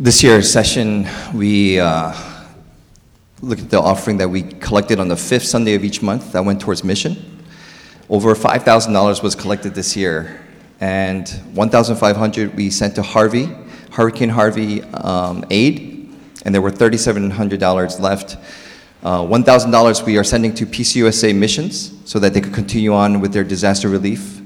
This year's session, we uh, looked at the offering that we collected on the fifth Sunday of each month that went towards mission. Over $5,000 was collected this year, and 1,500 we sent to Harvey, Hurricane Harvey um, aid, and there were $3,700 left. Uh, $1,000 we are sending to PCUSA missions so that they could continue on with their disaster relief.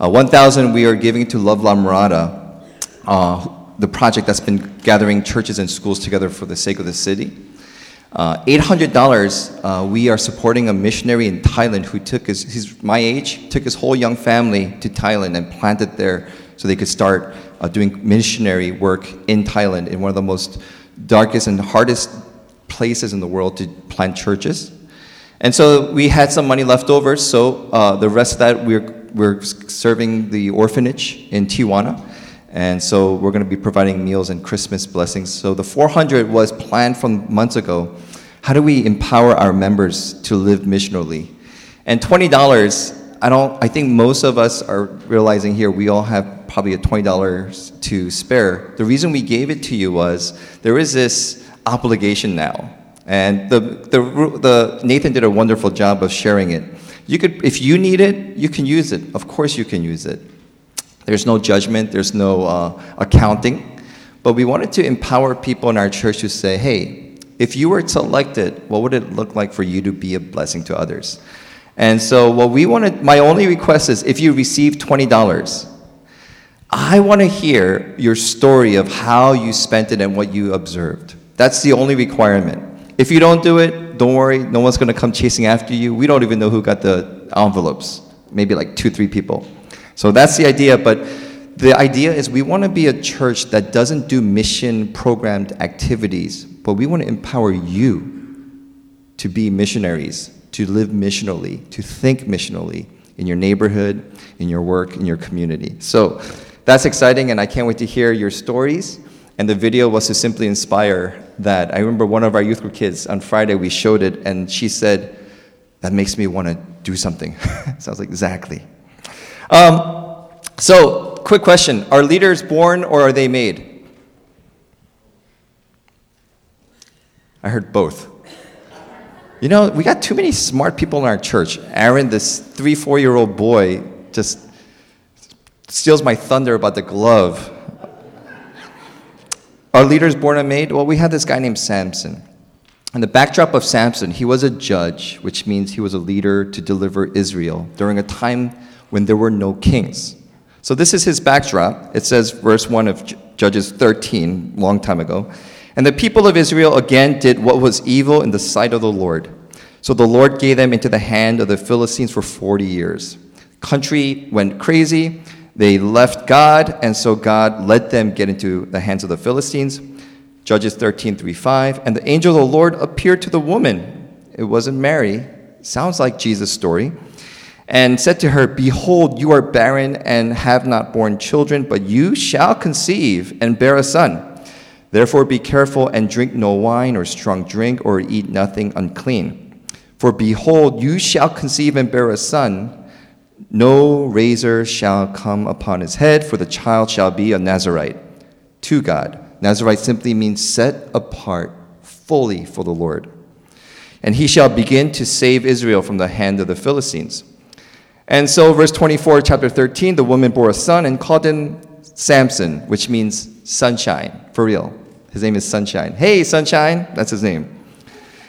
Uh, 1,000 we are giving to Love La Mirada, uh, the project that's been gathering churches and schools together for the sake of the city. Uh, $800 uh, we are supporting a missionary in Thailand who took his, he's my age, took his whole young family to Thailand and planted there so they could start uh, doing missionary work in Thailand in one of the most darkest and hardest places in the world to plant churches. And so we had some money left over, so uh, the rest of that we're, we're serving the orphanage in Tijuana. And so we're going to be providing meals and Christmas blessings. So the 400 was planned from months ago. How do we empower our members to live missionally? And $20, I don't I think most of us are realizing here we all have probably a $20 to spare. The reason we gave it to you was there is this obligation now. And the, the, the Nathan did a wonderful job of sharing it. You could if you need it, you can use it. Of course you can use it. There's no judgment, there's no uh, accounting. But we wanted to empower people in our church to say, hey, if you were selected, what would it look like for you to be a blessing to others? And so, what we wanted, my only request is if you receive $20, I want to hear your story of how you spent it and what you observed. That's the only requirement. If you don't do it, don't worry, no one's going to come chasing after you. We don't even know who got the envelopes, maybe like two, three people. So that's the idea, but the idea is we want to be a church that doesn't do mission programmed activities, but we want to empower you to be missionaries, to live missionally, to think missionally in your neighborhood, in your work, in your community. So that's exciting, and I can't wait to hear your stories. And the video was to simply inspire that. I remember one of our youth group kids on Friday, we showed it, and she said, That makes me want to do something. so I was like, Exactly. Um, so, quick question Are leaders born or are they made? I heard both. You know, we got too many smart people in our church. Aaron, this three, four year old boy, just steals my thunder about the glove. Are leaders born and made? Well, we had this guy named Samson. And the backdrop of Samson, he was a judge, which means he was a leader to deliver Israel during a time when there were no kings. So this is his backdrop. It says, verse 1 of Judges 13, long time ago. And the people of Israel again did what was evil in the sight of the Lord. So the Lord gave them into the hand of the Philistines for 40 years. Country went crazy. They left God, and so God let them get into the hands of the Philistines. Judges 13, 3, 5. And the angel of the Lord appeared to the woman. It wasn't Mary. Sounds like Jesus' story and said to her, Behold, you are barren and have not borne children, but you shall conceive and bear a son. Therefore be careful and drink no wine or strong drink or eat nothing unclean. For behold, you shall conceive and bear a son. No razor shall come upon his head, for the child shall be a Nazarite to God. Nazarite simply means set apart fully for the Lord. And he shall begin to save Israel from the hand of the Philistines. And so, verse 24, chapter 13, the woman bore a son and called him Samson, which means sunshine, for real. His name is Sunshine. Hey, Sunshine, that's his name.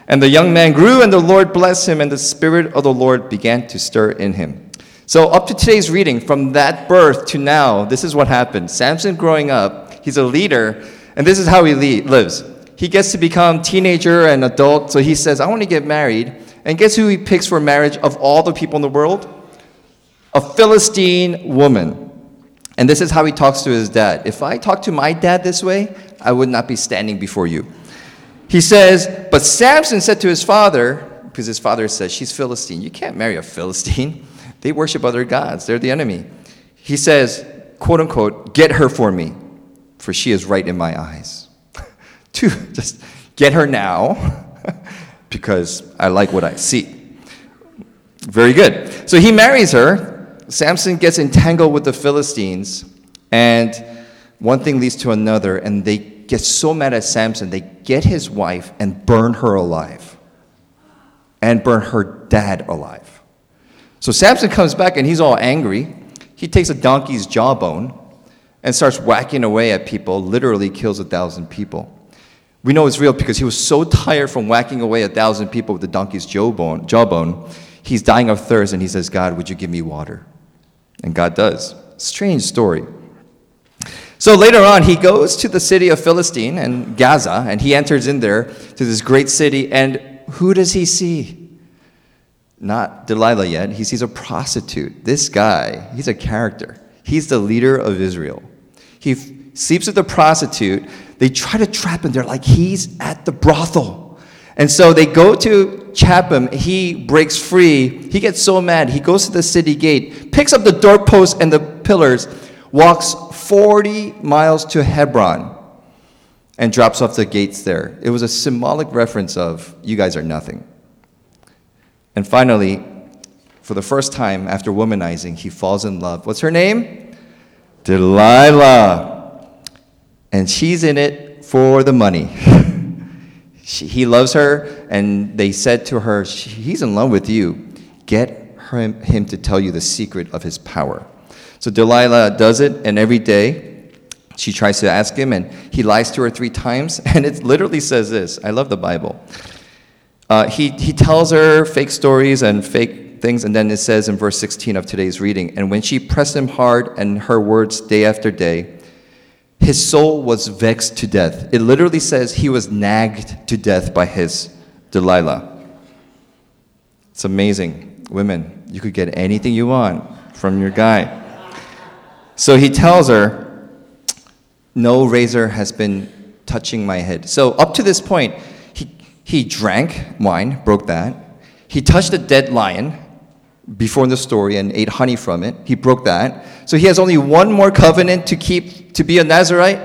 And the young man grew, and the Lord blessed him, and the Spirit of the Lord began to stir in him. So, up to today's reading, from that birth to now, this is what happened. Samson growing up, he's a leader, and this is how he lives. He gets to become teenager and adult, so he says, I want to get married. And guess who he picks for marriage of all the people in the world? A Philistine woman. And this is how he talks to his dad. If I talk to my dad this way, I would not be standing before you. He says, But Samson said to his father, because his father says, She's Philistine. You can't marry a Philistine. They worship other gods, they're the enemy. He says, quote unquote, Get her for me, for she is right in my eyes. to just get her now, because I like what I see. Very good. So he marries her, Samson gets entangled with the Philistines, and one thing leads to another, and they get so mad at Samson, they get his wife and burn her alive, and burn her dad alive. So Samson comes back and he's all angry. He takes a donkey's jawbone and starts whacking away at people, literally kills a thousand people. We know it's real because he was so tired from whacking away a thousand people with the donkey's jawbone, jawbone, he's dying of thirst and he says, God, would you give me water? And God does. Strange story. So later on, he goes to the city of Philistine and Gaza, and he enters in there to this great city. And who does he see? Not Delilah yet. He sees a prostitute. This guy, he's a character. He's the leader of Israel. He f- sleeps with a prostitute. They try to trap him. They're like, he's at the brothel. And so they go to him. He breaks free. He gets so mad. He goes to the city gate, picks up the doorpost and the pillars, walks 40 miles to Hebron, and drops off the gates there. It was a symbolic reference of, you guys are nothing. And finally, for the first time after womanizing, he falls in love. What's her name? Delilah. And she's in it for the money. she, he loves her, and they said to her, He's in love with you. Get him, him to tell you the secret of his power. So Delilah does it, and every day she tries to ask him, and he lies to her three times. And it literally says this I love the Bible. Uh, he, he tells her fake stories and fake things, and then it says in verse 16 of today's reading, and when she pressed him hard and her words day after day, his soul was vexed to death. It literally says he was nagged to death by his Delilah. It's amazing. Women, you could get anything you want from your guy. So he tells her, No razor has been touching my head. So up to this point, he, he drank wine, broke that. He touched a dead lion before in the story and ate honey from it. He broke that. So he has only one more covenant to keep to be a Nazarite,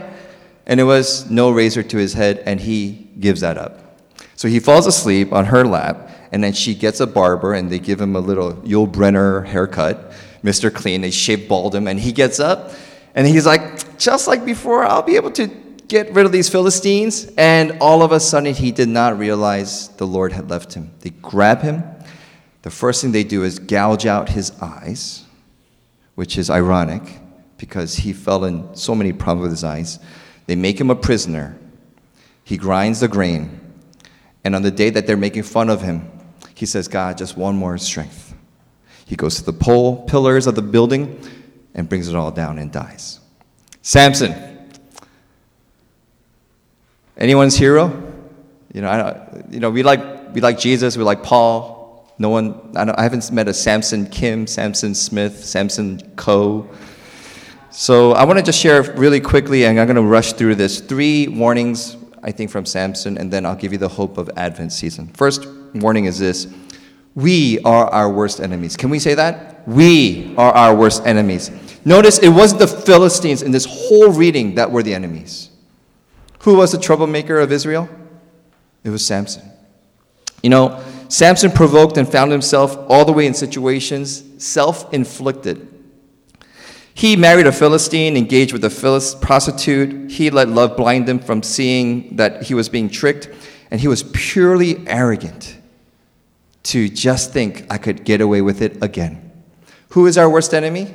and it was no razor to his head, and he gives that up. So he falls asleep on her lap, and then she gets a barber, and they give him a little Yul Brynner haircut. Mr. Clean. They shave bald him, and he gets up, and he's like, just like before, I'll be able to get rid of these Philistines. And all of a sudden, he did not realize the Lord had left him. They grab him. The first thing they do is gouge out his eyes, which is ironic because he fell in so many problems with his eyes. They make him a prisoner. He grinds the grain. And on the day that they're making fun of him, he says, God, just one more strength. He goes to the pole pillars of the building and brings it all down and dies. Samson. Anyone's hero? You know, I, you know, we like we like Jesus. We like Paul. No one. I, I haven't met a Samson Kim, Samson Smith, Samson Co. So I want to just share really quickly, and I'm going to rush through this. Three warnings, I think, from Samson, and then I'll give you the hope of Advent season. First warning is this we are our worst enemies. Can we say that? We are our worst enemies. Notice it wasn't the Philistines in this whole reading that were the enemies. Who was the troublemaker of Israel? It was Samson. You know, Samson provoked and found himself all the way in situations self inflicted. He married a Philistine, engaged with a Philist prostitute. He let love blind him from seeing that he was being tricked, and he was purely arrogant to just think I could get away with it again. Who is our worst enemy?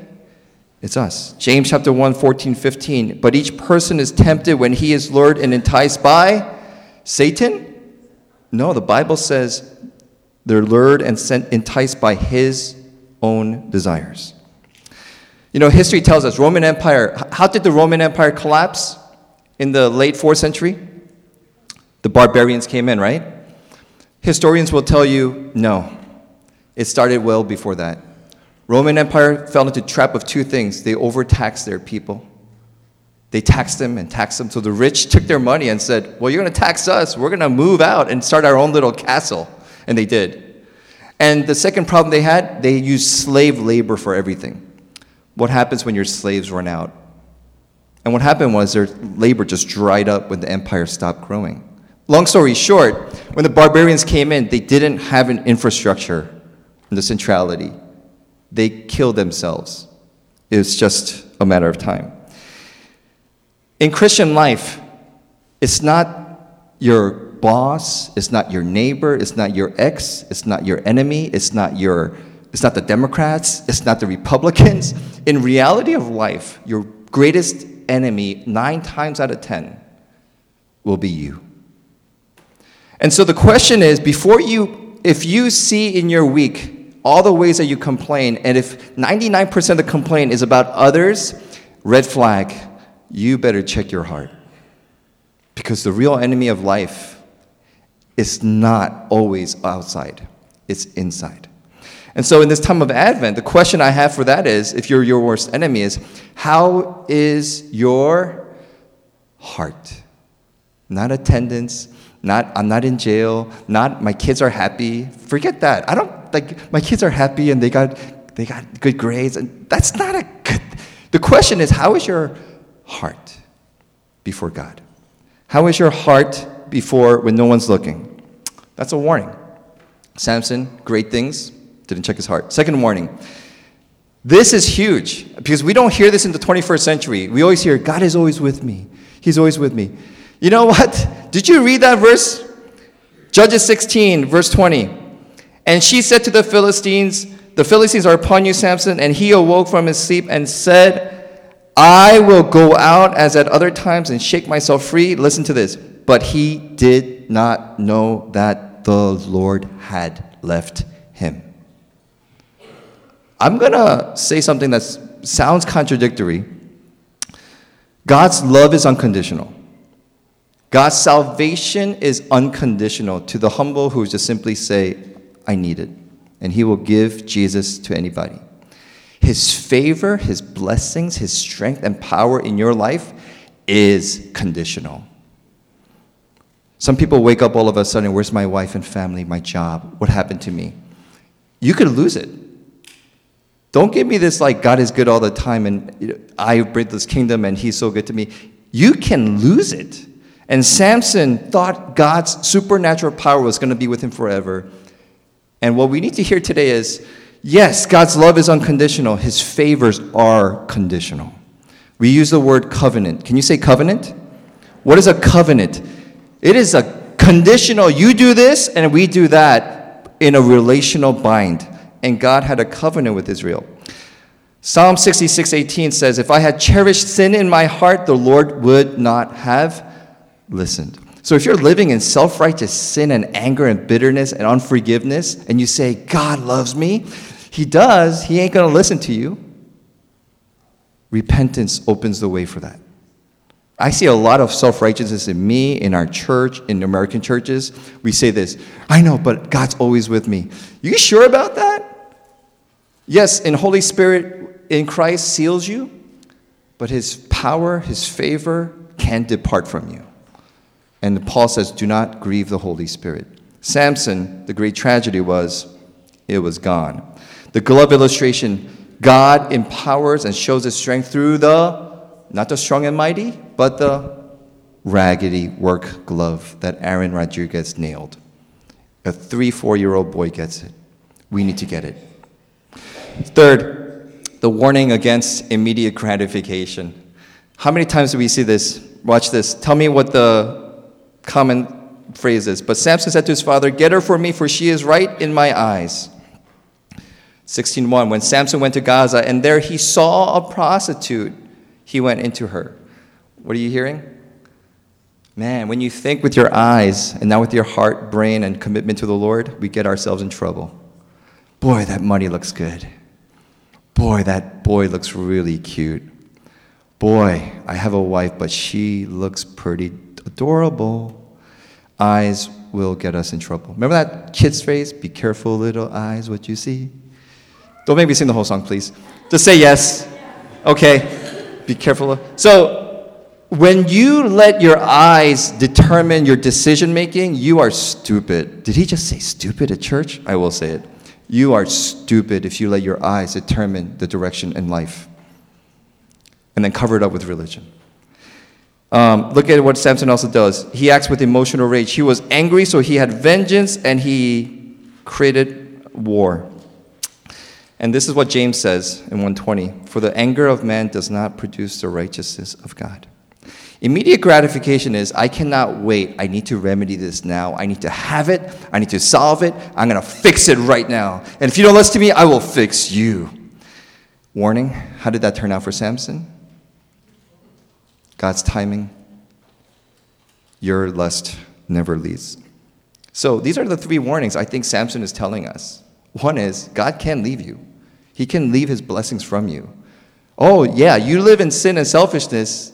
It's us. James chapter 1, 14, 15. But each person is tempted when he is lured and enticed by Satan? No, the Bible says they're lured and sent, enticed by his own desires. You know, history tells us Roman Empire, how did the Roman Empire collapse in the late 4th century? The barbarians came in, right? Historians will tell you no. It started well before that. Roman Empire fell into trap of two things. They overtaxed their people. They taxed them and taxed them. So the rich took their money and said, Well, you're going to tax us. We're going to move out and start our own little castle. And they did. And the second problem they had, they used slave labor for everything. What happens when your slaves run out? And what happened was their labor just dried up when the empire stopped growing. Long story short, when the barbarians came in, they didn't have an infrastructure in the centrality. They killed themselves. It's just a matter of time. In Christian life, It's not your boss, it's not your neighbor, it's not your ex, it's not your enemy, it's not your it's not the Democrats, it's not the Republicans. In reality of life, your greatest enemy 9 times out of 10 will be you. And so the question is before you if you see in your week all the ways that you complain and if 99% of the complaint is about others, red flag, you better check your heart. Because the real enemy of life is not always outside, it's inside. And so, in this time of Advent, the question I have for that is if you're your worst enemy, is how is your heart? Not attendance, not I'm not in jail, not my kids are happy. Forget that. I don't like my kids are happy and they got they got good grades and that's not a good The question is how is your heart before God? How is your heart before when no one's looking? That's a warning. Samson, great things, didn't check his heart. Second warning. This is huge because we don't hear this in the 21st century. We always hear, God is always with me. He's always with me. You know what? Did you read that verse? Judges 16, verse 20. And she said to the Philistines, The Philistines are upon you, Samson. And he awoke from his sleep and said, I will go out as at other times and shake myself free. Listen to this. But he did not know that the Lord had left him. I'm going to say something that sounds contradictory. God's love is unconditional. God's salvation is unconditional to the humble who just simply say, I need it. And he will give Jesus to anybody. His favor, his blessings, his strength and power in your life is conditional. Some people wake up all of a sudden, where's my wife and family, my job? What happened to me? You could lose it. Don't give me this like God is good all the time and I bring this kingdom and he's so good to me. You can lose it. And Samson thought God's supernatural power was going to be with him forever. And what we need to hear today is yes, God's love is unconditional, his favors are conditional. We use the word covenant. Can you say covenant? What is a covenant? It is a conditional, you do this and we do that in a relational bind and God had a covenant with Israel. Psalm 66 18 says, If I had cherished sin in my heart, the Lord would not have listened. So if you're living in self righteous sin and anger and bitterness and unforgiveness, and you say, God loves me, He does, He ain't gonna listen to you. Repentance opens the way for that. I see a lot of self righteousness in me, in our church, in American churches. We say this I know, but God's always with me. You sure about that? Yes, in Holy Spirit in Christ seals you, but his power, his favor can depart from you. And Paul says, Do not grieve the Holy Spirit. Samson, the great tragedy was, it was gone. The glove illustration God empowers and shows his strength through the not the strong and mighty, but the raggedy work glove that Aaron Rodriguez nailed. A three, four year old boy gets it. We need to get it. Third, the warning against immediate gratification. How many times do we see this? Watch this. Tell me what the common phrase is. But Samson said to his father, Get her for me, for she is right in my eyes. 16:1 When Samson went to Gaza and there he saw a prostitute he went into her. What are you hearing? Man, when you think with your eyes and not with your heart, brain, and commitment to the Lord, we get ourselves in trouble. Boy, that money looks good. Boy, that boy looks really cute. Boy, I have a wife, but she looks pretty adorable. Eyes will get us in trouble. Remember that kid's phrase? Be careful, little eyes, what you see. Don't make me sing the whole song, please. Just say yes. Okay be careful. So, when you let your eyes determine your decision making, you are stupid. Did he just say stupid at church? I will say it. You are stupid if you let your eyes determine the direction in life and then cover it up with religion. Um, look at what Samson also does. He acts with emotional rage. He was angry, so he had vengeance and he created war. And this is what James says in 120 For the anger of man does not produce the righteousness of God. Immediate gratification is I cannot wait. I need to remedy this now. I need to have it. I need to solve it. I'm going to fix it right now. And if you don't listen to me, I will fix you. Warning how did that turn out for Samson? God's timing. Your lust never leaves. So these are the three warnings I think Samson is telling us. One is God can leave you, He can leave His blessings from you. Oh, yeah, you live in sin and selfishness.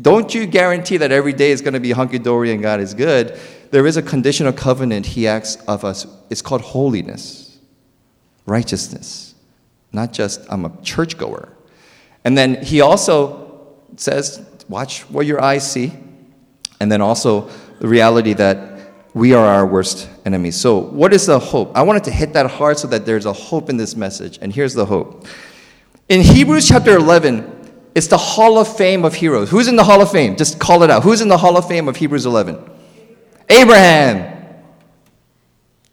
Don't you guarantee that every day is going to be hunky dory and God is good? There is a conditional covenant He asks of us. It's called holiness, righteousness, not just I'm a churchgoer. And then He also says, watch what your eyes see. And then also the reality that we are our worst enemies. So, what is the hope? I wanted to hit that hard so that there's a hope in this message. And here's the hope. In Hebrews chapter 11, it's the Hall of Fame of heroes. Who's in the Hall of Fame? Just call it out. Who's in the Hall of Fame of Hebrews 11? Abraham.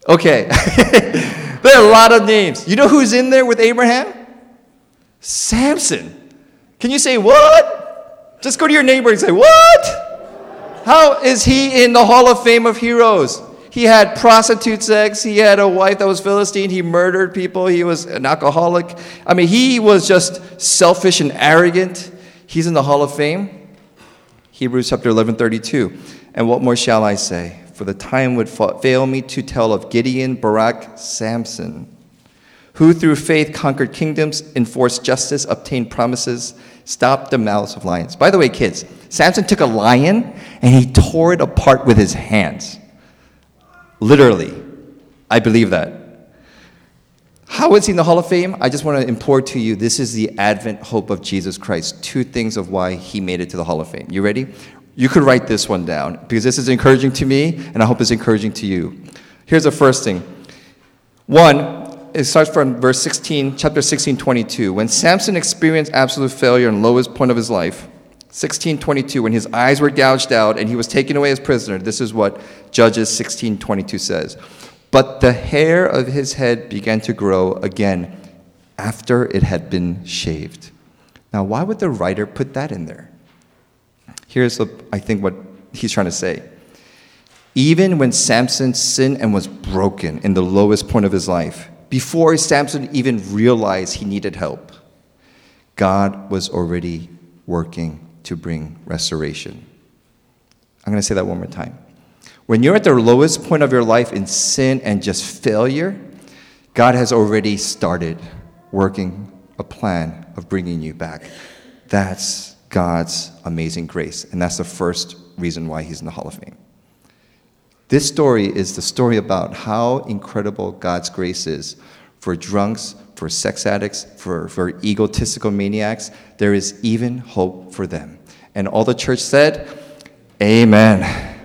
Okay. there are a lot of names. You know who's in there with Abraham? Samson. Can you say what? Just go to your neighbor and say, What? How is he in the Hall of Fame of heroes? He had prostitute sex. He had a wife that was Philistine. He murdered people. He was an alcoholic. I mean, he was just selfish and arrogant. He's in the Hall of Fame. Hebrews chapter 11, 32. And what more shall I say? For the time would fail me to tell of Gideon, Barak, Samson, who through faith conquered kingdoms, enforced justice, obtained promises, stopped the mouths of lions. By the way, kids, Samson took a lion and he tore it apart with his hands. Literally. I believe that. How is he in the Hall of Fame? I just want to import to you this is the advent hope of Jesus Christ. Two things of why he made it to the Hall of Fame. You ready? You could write this one down because this is encouraging to me and I hope it's encouraging to you. Here's the first thing. One, it starts from verse 16, chapter 16, 22. When Samson experienced absolute failure and lowest point of his life, 1622 when his eyes were gouged out and he was taken away as prisoner this is what judges 1622 says. But the hair of his head began to grow again after it had been shaved. Now why would the writer put that in there? Here's the, i think what he's trying to say. Even when samson sinned and was broken in the lowest point of his life before Samson even realized he needed help, God was already working to bring restoration. I'm going to say that one more time. When you're at the lowest point of your life in sin and just failure, God has already started working a plan of bringing you back. That's God's amazing grace. And that's the first reason why he's in the Hall of Fame. This story is the story about how incredible God's grace is for drunks, for sex addicts, for, for egotistical maniacs. There is even hope for them. And all the church said, Amen.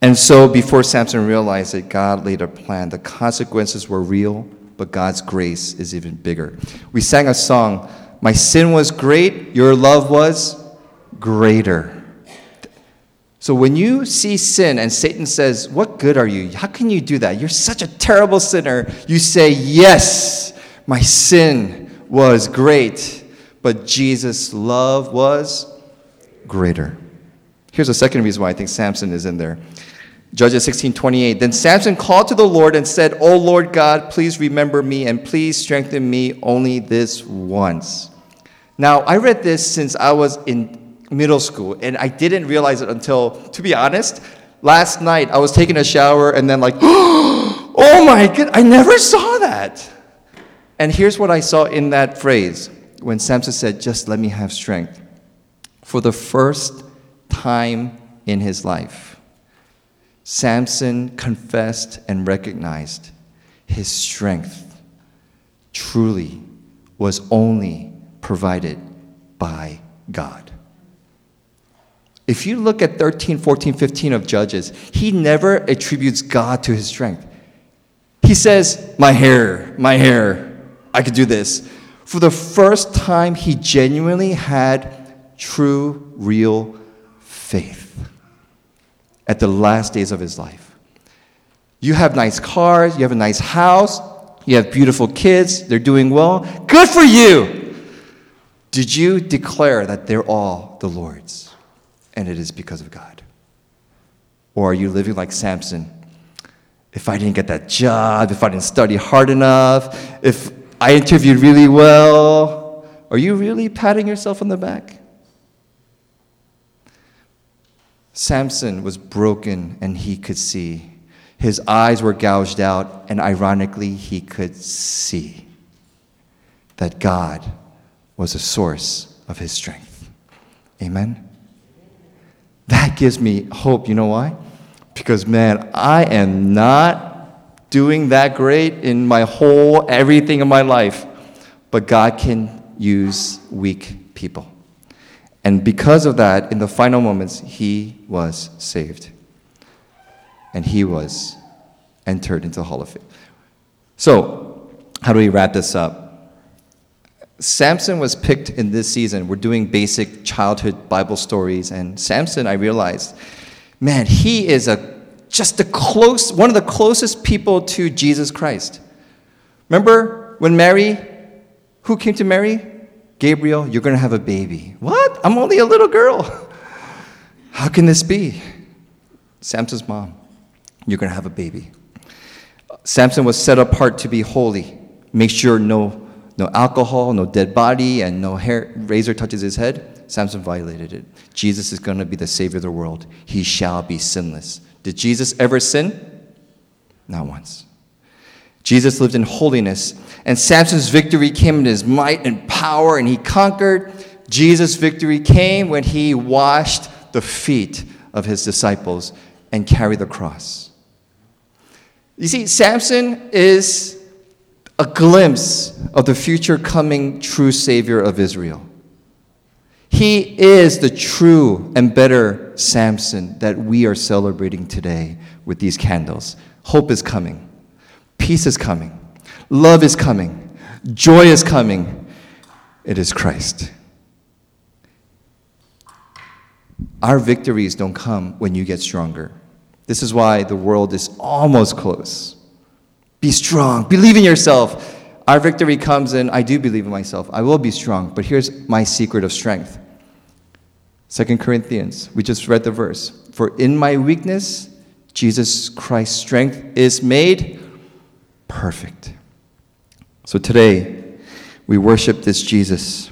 And so, before Samson realized that God laid a plan, the consequences were real, but God's grace is even bigger. We sang a song, My sin was great, your love was greater. So when you see sin and Satan says, What good are you? How can you do that? You're such a terrible sinner. You say, Yes, my sin was great, but Jesus' love was greater. Here's a second reason why I think Samson is in there. Judges 16 28. Then Samson called to the Lord and said, O Lord God, please remember me and please strengthen me only this once. Now, I read this since I was in middle school, and I didn't realize it until, to be honest, last night I was taking a shower and then, like, oh my god, I never saw that. And here's what I saw in that phrase when Samson said, Just let me have strength. For the first time in his life, Samson confessed and recognized his strength truly was only provided by God. If you look at 13, 14, 15 of Judges, he never attributes God to his strength. He says, My hair, my hair, I could do this. For the first time, he genuinely had true, real faith at the last days of his life. You have nice cars, you have a nice house, you have beautiful kids, they're doing well. Good for you! Did you declare that they're all the Lord's? And it is because of God? Or are you living like Samson? If I didn't get that job, if I didn't study hard enough, if I interviewed really well, are you really patting yourself on the back? Samson was broken and he could see. His eyes were gouged out, and ironically, he could see that God was a source of his strength. Amen? That gives me hope. You know why? Because, man, I am not doing that great in my whole everything in my life, but God can use weak people. And because of that, in the final moments, he was saved. And he was entered into the Hall of Fame. So, how do we wrap this up? Samson was picked in this season. We're doing basic childhood Bible stories, and Samson, I realized, man, he is a just the close, one of the closest people to Jesus Christ. Remember when Mary, who came to Mary? Gabriel, you're going to have a baby. What? I'm only a little girl. How can this be? Samson's mom, you're going to have a baby. Samson was set apart to be holy. Make sure no, no alcohol, no dead body, and no hair, razor touches his head. Samson violated it. Jesus is going to be the Savior of the world. He shall be sinless. Did Jesus ever sin? Not once. Jesus lived in holiness, and Samson's victory came in his might and power, and he conquered. Jesus' victory came when he washed the feet of his disciples and carried the cross. You see, Samson is a glimpse of the future coming true Savior of Israel. He is the true and better Samson that we are celebrating today with these candles. Hope is coming. Peace is coming. Love is coming. Joy is coming. It is Christ. Our victories don't come when you get stronger. This is why the world is almost close. Be strong. Believe in yourself. Our victory comes in I do believe in myself. I will be strong. But here's my secret of strength. Second Corinthians, we just read the verse. For in my weakness, Jesus Christ's strength is made perfect. So today, we worship this Jesus.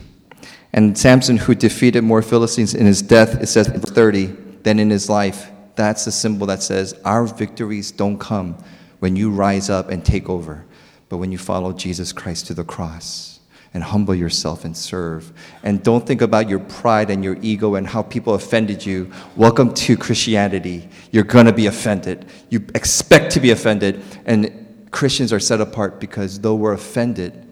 And Samson, who defeated more Philistines in his death, it says in 30, than in his life. That's the symbol that says our victories don't come when you rise up and take over, but when you follow Jesus Christ to the cross and humble yourself and serve. And don't think about your pride and your ego and how people offended you. Welcome to Christianity. You're going to be offended. You expect to be offended. And Christians are set apart because though we're offended,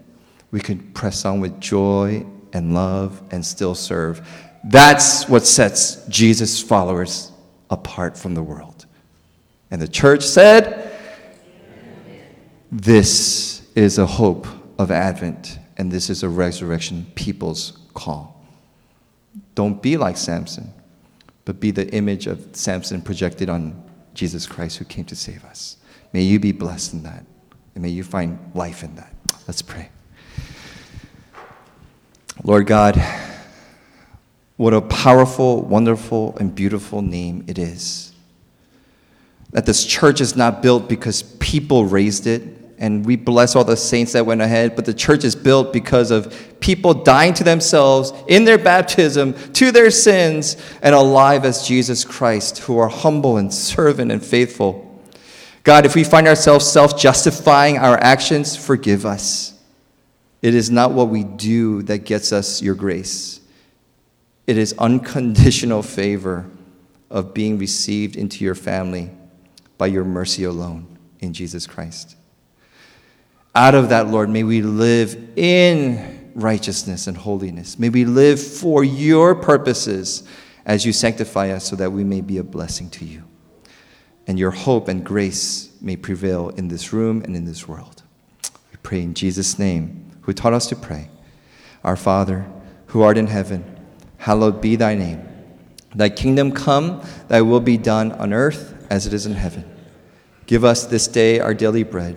we can press on with joy and love and still serve. That's what sets Jesus' followers apart from the world. And the church said, This is a hope of Advent, and this is a resurrection people's call. Don't be like Samson, but be the image of Samson projected on Jesus Christ who came to save us. May you be blessed in that. And may you find life in that. Let's pray. Lord God, what a powerful, wonderful, and beautiful name it is. That this church is not built because people raised it, and we bless all the saints that went ahead, but the church is built because of people dying to themselves in their baptism, to their sins, and alive as Jesus Christ, who are humble and servant and faithful. God, if we find ourselves self justifying our actions, forgive us. It is not what we do that gets us your grace, it is unconditional favor of being received into your family by your mercy alone in Jesus Christ. Out of that, Lord, may we live in righteousness and holiness. May we live for your purposes as you sanctify us so that we may be a blessing to you and your hope and grace may prevail in this room and in this world. We pray in Jesus' name, who taught us to pray. Our Father, who art in heaven, hallowed be thy name. Thy kingdom come, thy will be done on earth as it is in heaven. Give us this day our daily bread,